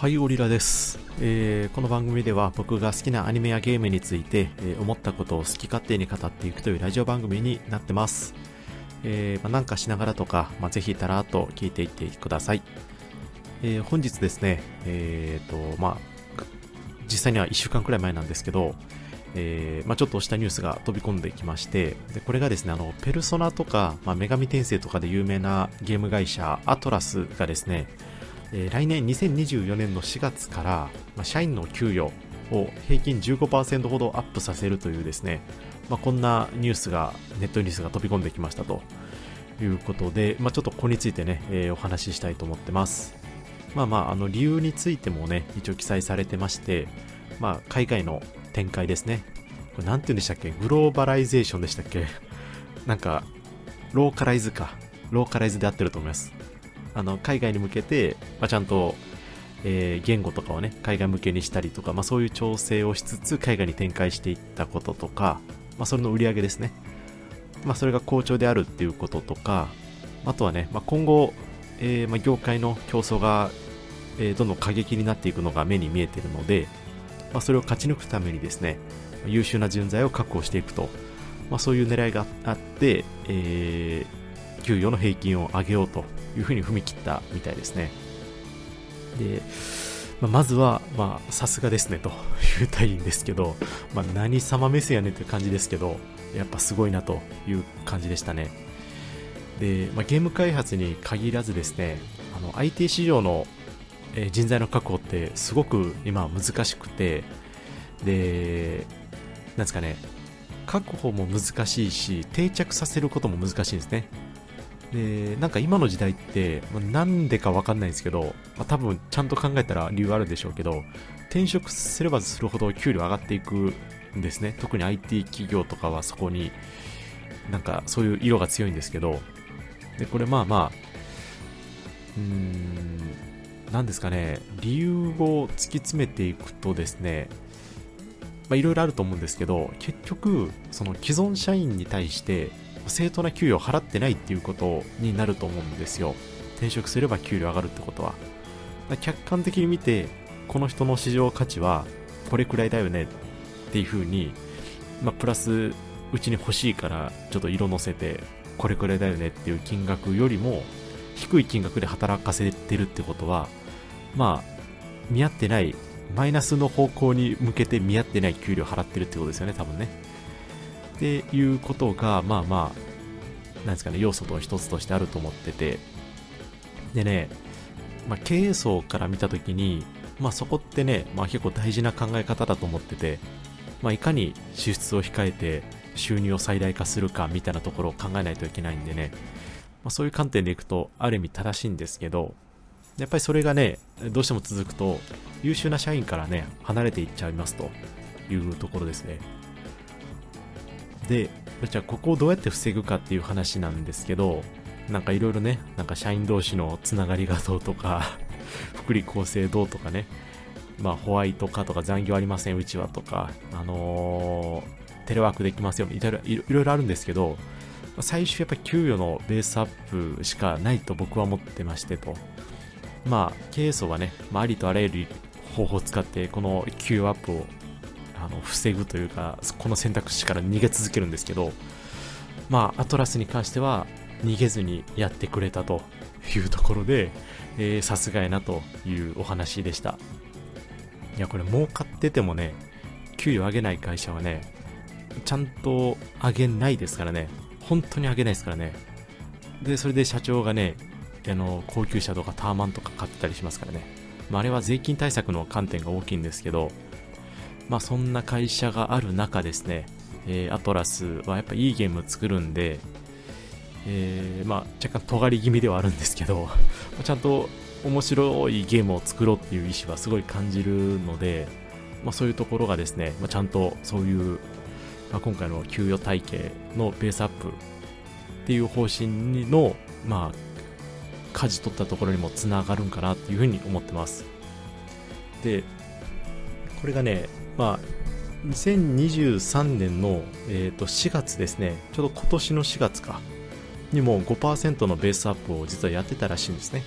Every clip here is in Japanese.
はいオリラです、えー、この番組では僕が好きなアニメやゲームについて、えー、思ったことを好き勝手に語っていくというラジオ番組になってます、えーまあ、なんかしながらとか、まあ、ぜひたらっと聞いていってください、えー、本日ですねえ、ー、とまあ実際には1週間くらい前なんですけど、えーまあ、ちょっとしたニュースが飛び込んできましてでこれがですねあのペルソナとか、まあ、女神転生とかで有名なゲーム会社アトラスがですねえ、来年2024年の4月から、ま、社員の給与を平均15%ほどアップさせるというですね、まあ、こんなニュースが、ネットニュースが飛び込んできましたということで、まあ、ちょっとここについてね、えー、お話ししたいと思ってます。まあまあ、あの理由についてもね、一応記載されてまして、まあ、海外の展開ですね。これなんて言うんでしたっけ？グローバライゼーションでしたっけ？なんか、ローカライズか。ローカライズで合ってると思います。あの海外に向けて、まあ、ちゃんと、えー、言語とかをね海外向けにしたりとか、まあ、そういう調整をしつつ海外に展開していったこととか、まあ、それの売り上げですね、まあ、それが好調であるっていうこととかあとはね、まあ、今後、えーまあ、業界の競争が、えー、どんどん過激になっていくのが目に見えているので、まあ、それを勝ち抜くためにですね優秀な人材を確保していくと、まあ、そういう狙いがあって、えー、給与の平均を上げようというふうに踏み切ったみたいですね。で、まあ、まずは、まあ、さすがですねと言いたいんですけど、まあ、何様目線やねんって感じですけど、やっぱすごいなという感じでしたね。で、まあ、ゲーム開発に限らずですね、あの IT 市場の人材の確保ってすごく今難しくて、で、なんですかね、確保も難しいし、定着させることも難しいんですね。で、なんか今の時代って、ま、なんでかわかんないんですけど、まあ、多分ちゃんと考えたら理由あるでしょうけど、転職すればするほど給料上がっていくんですね。特に IT 企業とかはそこに、なんかそういう色が強いんですけど、で、これまあまあ、うーん、なんですかね、理由を突き詰めていくとですね、まあいろいろあると思うんですけど、結局、その既存社員に対して、正当な給与を払ってないっていうことになると思うんですよ。転職すれば給料上がるってことは。客観的に見て、この人の市場価値はこれくらいだよねっていう風に、まあ、プラス、うちに欲しいからちょっと色乗せて、これくらいだよねっていう金額よりも、低い金額で働かせてるってことは、まあ、見合ってない、マイナスの方向に向けて見合ってない給料払ってるってことですよね、多分ね。っていうことが、まあまあ、なんですかね、要素と一つとしてあると思ってて、でね、まあ、経営層から見たときに、まあそこってね、まあ結構大事な考え方だと思ってて、まあいかに支出を控えて収入を最大化するかみたいなところを考えないといけないんでね、まあそういう観点でいくとある意味正しいんですけど、やっぱりそれがね、どうしても続くと優秀な社員からね、離れていっちゃいますというところですね。で、じゃあここをどうやって防ぐかっていう話なんですけど、なんかいろいろね、なんか社員同士のつながりがどうとか 福利厚生どうとかね、まあホワイト化とか残業ありません、うちはとか、あのー、テレワークできますよ、いろいろいろいろあるんですけど、最終やっぱり給与のベースアップしかないと僕は思ってましてと。まあ、経営層はね、まあ、ありとあらゆる方法を使って、この給与アップをあの防ぐというかこの選択肢から逃げ続けるんですけどまあアトラスに関しては逃げずにやってくれたというところでさすがやなというお話でした。いやこれ儲かっててもね給与上げない会社はねちゃんと上げないですからね。本当に上げないですからね。でそれで社長がねあの高級車とかターマンとか買ってたりしますからね、まあ、あれは税金対策の観点が大きいんですけどまあそんな会社がある中ですね、えー、アトラスはやっぱいいゲーム作るんで、えー、まあ若干尖り気味ではあるんですけど、ちゃんと面白いゲームを作ろうっていう意思はすごい感じるので、まあそういうところがですね、まあ、ちゃんとそういう、まあ、今回の給与体系のベースアップっていう方針の、まあ、舵取ったところにもつながるんかなっていうふうに思ってます。で、これがね、まあ、2023年の、えー、と4月ですね、ちょうど今年の4月か、にも5%のベースアップを実はやってたらしいんですね。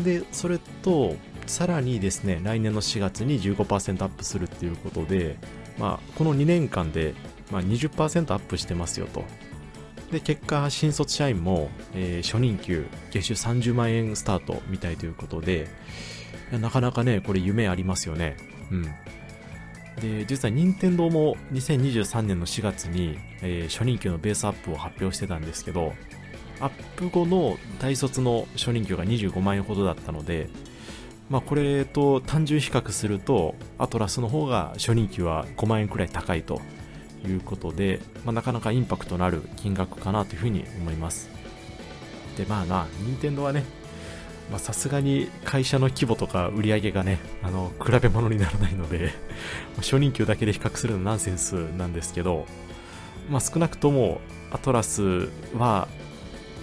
で、それと、さらにですね来年の4月に15%アップするっていうことで、まあ、この2年間で、まあ、20%アップしてますよと。で結果新卒社員も、えー、初任給月収30万円スタートみたいということでなかなかねこれ夢ありますよね。うん。で実は任天堂も2023年の4月に、えー、初任給のベースアップを発表してたんですけどアップ後の大卒の初任給が25万円ほどだったので、まあ、これと単純比較するとアトラスの方が初任給は5万円くらい高いということで、まあ、なかなかインパクトのある金額かなというふうに思います。でまあな任天堂はねさすがに会社の規模とか売り上げがねあの比べ物にならないので初任給だけで比較するのはナンセンスなんですけど、まあ、少なくともアトラスは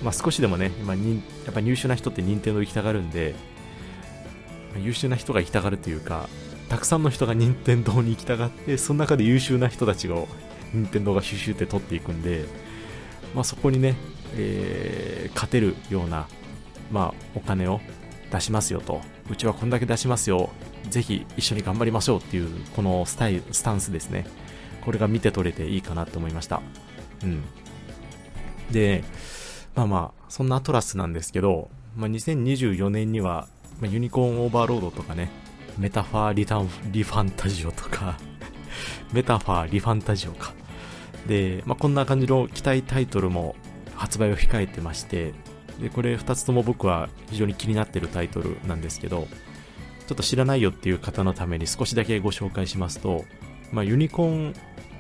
まあ、少しでもね、今に、やっぱ優秀な人って任天堂行きたがるんで、優秀な人が行きたがるというか、たくさんの人が任天堂に行きたがって、その中で優秀な人たちを任天堂がシュシュって取っていくんで、まあ、そこにね、えー、勝てるような、まあ、お金を出しますよと、うちはこんだけ出しますよ、ぜひ一緒に頑張りましょうっていう、このスタイル、スタンスですね。これが見て取れていいかなと思いました。うん。で、まあまあ、そんなアトラスなんですけど、まあ、2024年には、まあ、ユニコーンオーバーロードとかね、メタファーリタンリファンタジオとか メタファーリファンタジオか。で、まあ、こんな感じの期待タイトルも発売を控えてまして、で、これ2つとも僕は非常に気になってるタイトルなんですけど、ちょっと知らないよっていう方のために少しだけご紹介しますと、まあ、ユニコーン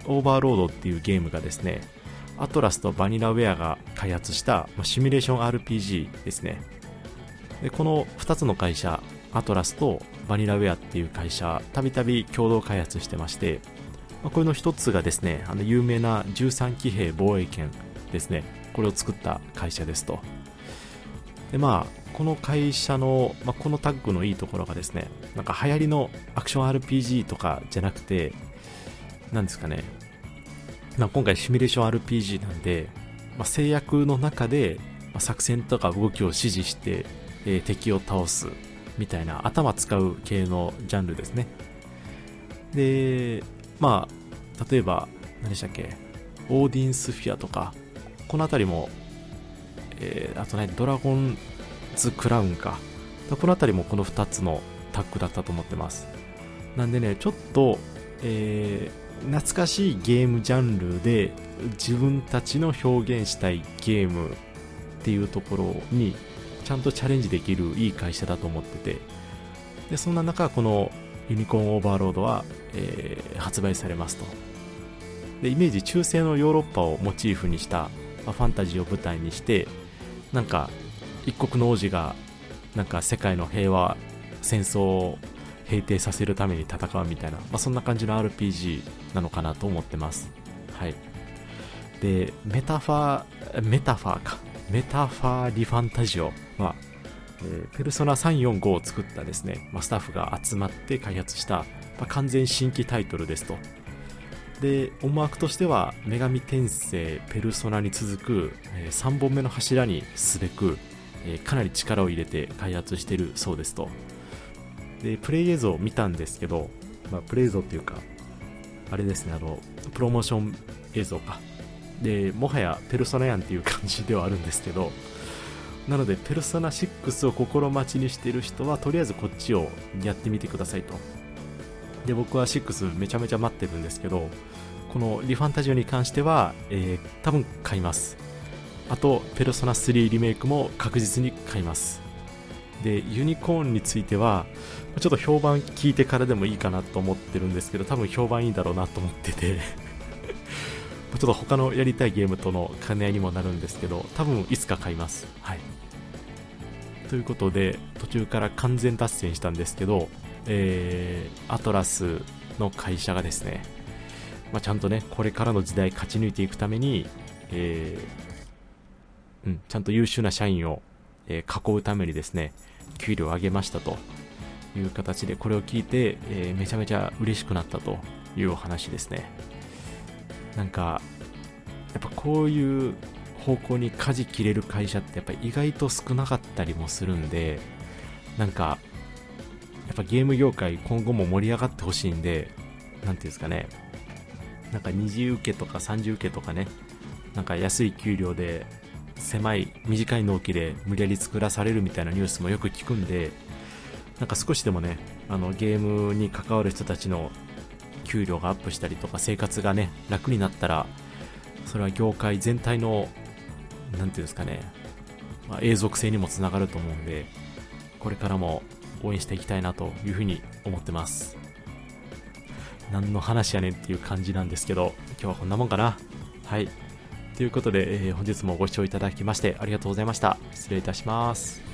オーバーロードっていうゲームがですね、アトラスとバニラウェアが開発したシミュレーション RPG ですね。でこの2つの会社、アトラスとバニラウェアっていう会社、たびたび共同開発してまして、まこれの1つがですね、あの有名な13騎兵防衛権ですね、これを作った会社ですと。で、まあ、この会社の、まあ、このタッグのいいところがですね、なんか流行りのアクション RPG とかじゃなくて、なんですかね、まあ、今回シミュレーション RPG なんで、まあ、制約の中で、ま、作戦とか動きを指示して、えー、敵を倒すみたいな頭使う系のジャンルですね。で、まあ、例えば、何でしたっけ、オーディンスフィアとか、この辺りも、えー、あとね、ドラゴンズクラウンか。この辺りもこの2つのタッグだったと思ってます。なんでね、ちょっと、え懐かしいゲームジャンルで自分たちの表現したいゲームっていうところにちゃんとチャレンジできるいい会社だと思っててでそんな中このユニコーンオーバーロードは、えー、発売されますとでイメージ中世のヨーロッパをモチーフにした、まあ、ファンタジーを舞台にしてなんか一国の王子がなんか世界の平和戦争を平定させるために戦うみたいな、まあ、そんな感じの RPG なのかなと思ってます。はい。で、メタファー、メタファーか。メタファーリファンタジオは、えー、ペルソナ345を作ったですね、まあ、スタッフが集まって開発した、まあ、完全新規タイトルですと。で、思惑としては、女神転生、ペルソナに続く、え、3本目の柱にすべく、え、かなり力を入れて開発してるそうですと。で、プレイ映像を見たんですけど、まあ、プレイ映像っていうか、あれですね、あの、プロモーション映像か。で、もはやペルソナやんっていう感じではあるんですけど、なので、ペルソナ6を心待ちにしている人は、とりあえずこっちをやってみてくださいと。で、僕は6めちゃめちゃ待ってるんですけど、このリファンタジオに関しては、えー、多分買います。あと、ペルソナ3リメイクも確実に買います。で、ユニコーンについては、ちょっと評判聞いてからでもいいかなと思ってるんですけど、多分評判いいんだろうなと思っててちょっと他のやりたいゲームとの兼ね合いにもなるんですけど、多分いつか買います。はい。ということで、途中から完全脱線したんですけど、えー、アトラスの会社がですね、まあ、ちゃんとね、これからの時代勝ち抜いていくために、えー、うん、ちゃんと優秀な社員を、えー、囲うためにですね、給料を上げましたという形でこれを聞いて、え、めちゃめちゃ嬉しくなったというお話ですね。なんかやっぱこういう方向に舵切れる会社ってやっぱ意外と少なかったりもするんでなんかやっぱゲーム業界今後も盛り上がってほしいんで、なんていうんですかね、なんか二次受けとか三次受けとかね、なんか安い給料で狭い短い納期で無理やり作らされるみたいなニュースもよく聞くんでなんか少しでもねあのゲームに関わる人たちの給料がアップしたりとか生活がね楽になったらそれは業界全体の何て言うんですかね、まあ、永続性にもつながると思うんでこれからも応援していきたいなというふうに思ってます何の話やねんっていう感じなんですけど今日はこんなもんかなはいということで、えー、本日もご視聴いただきましてありがとうございました。失礼いたします。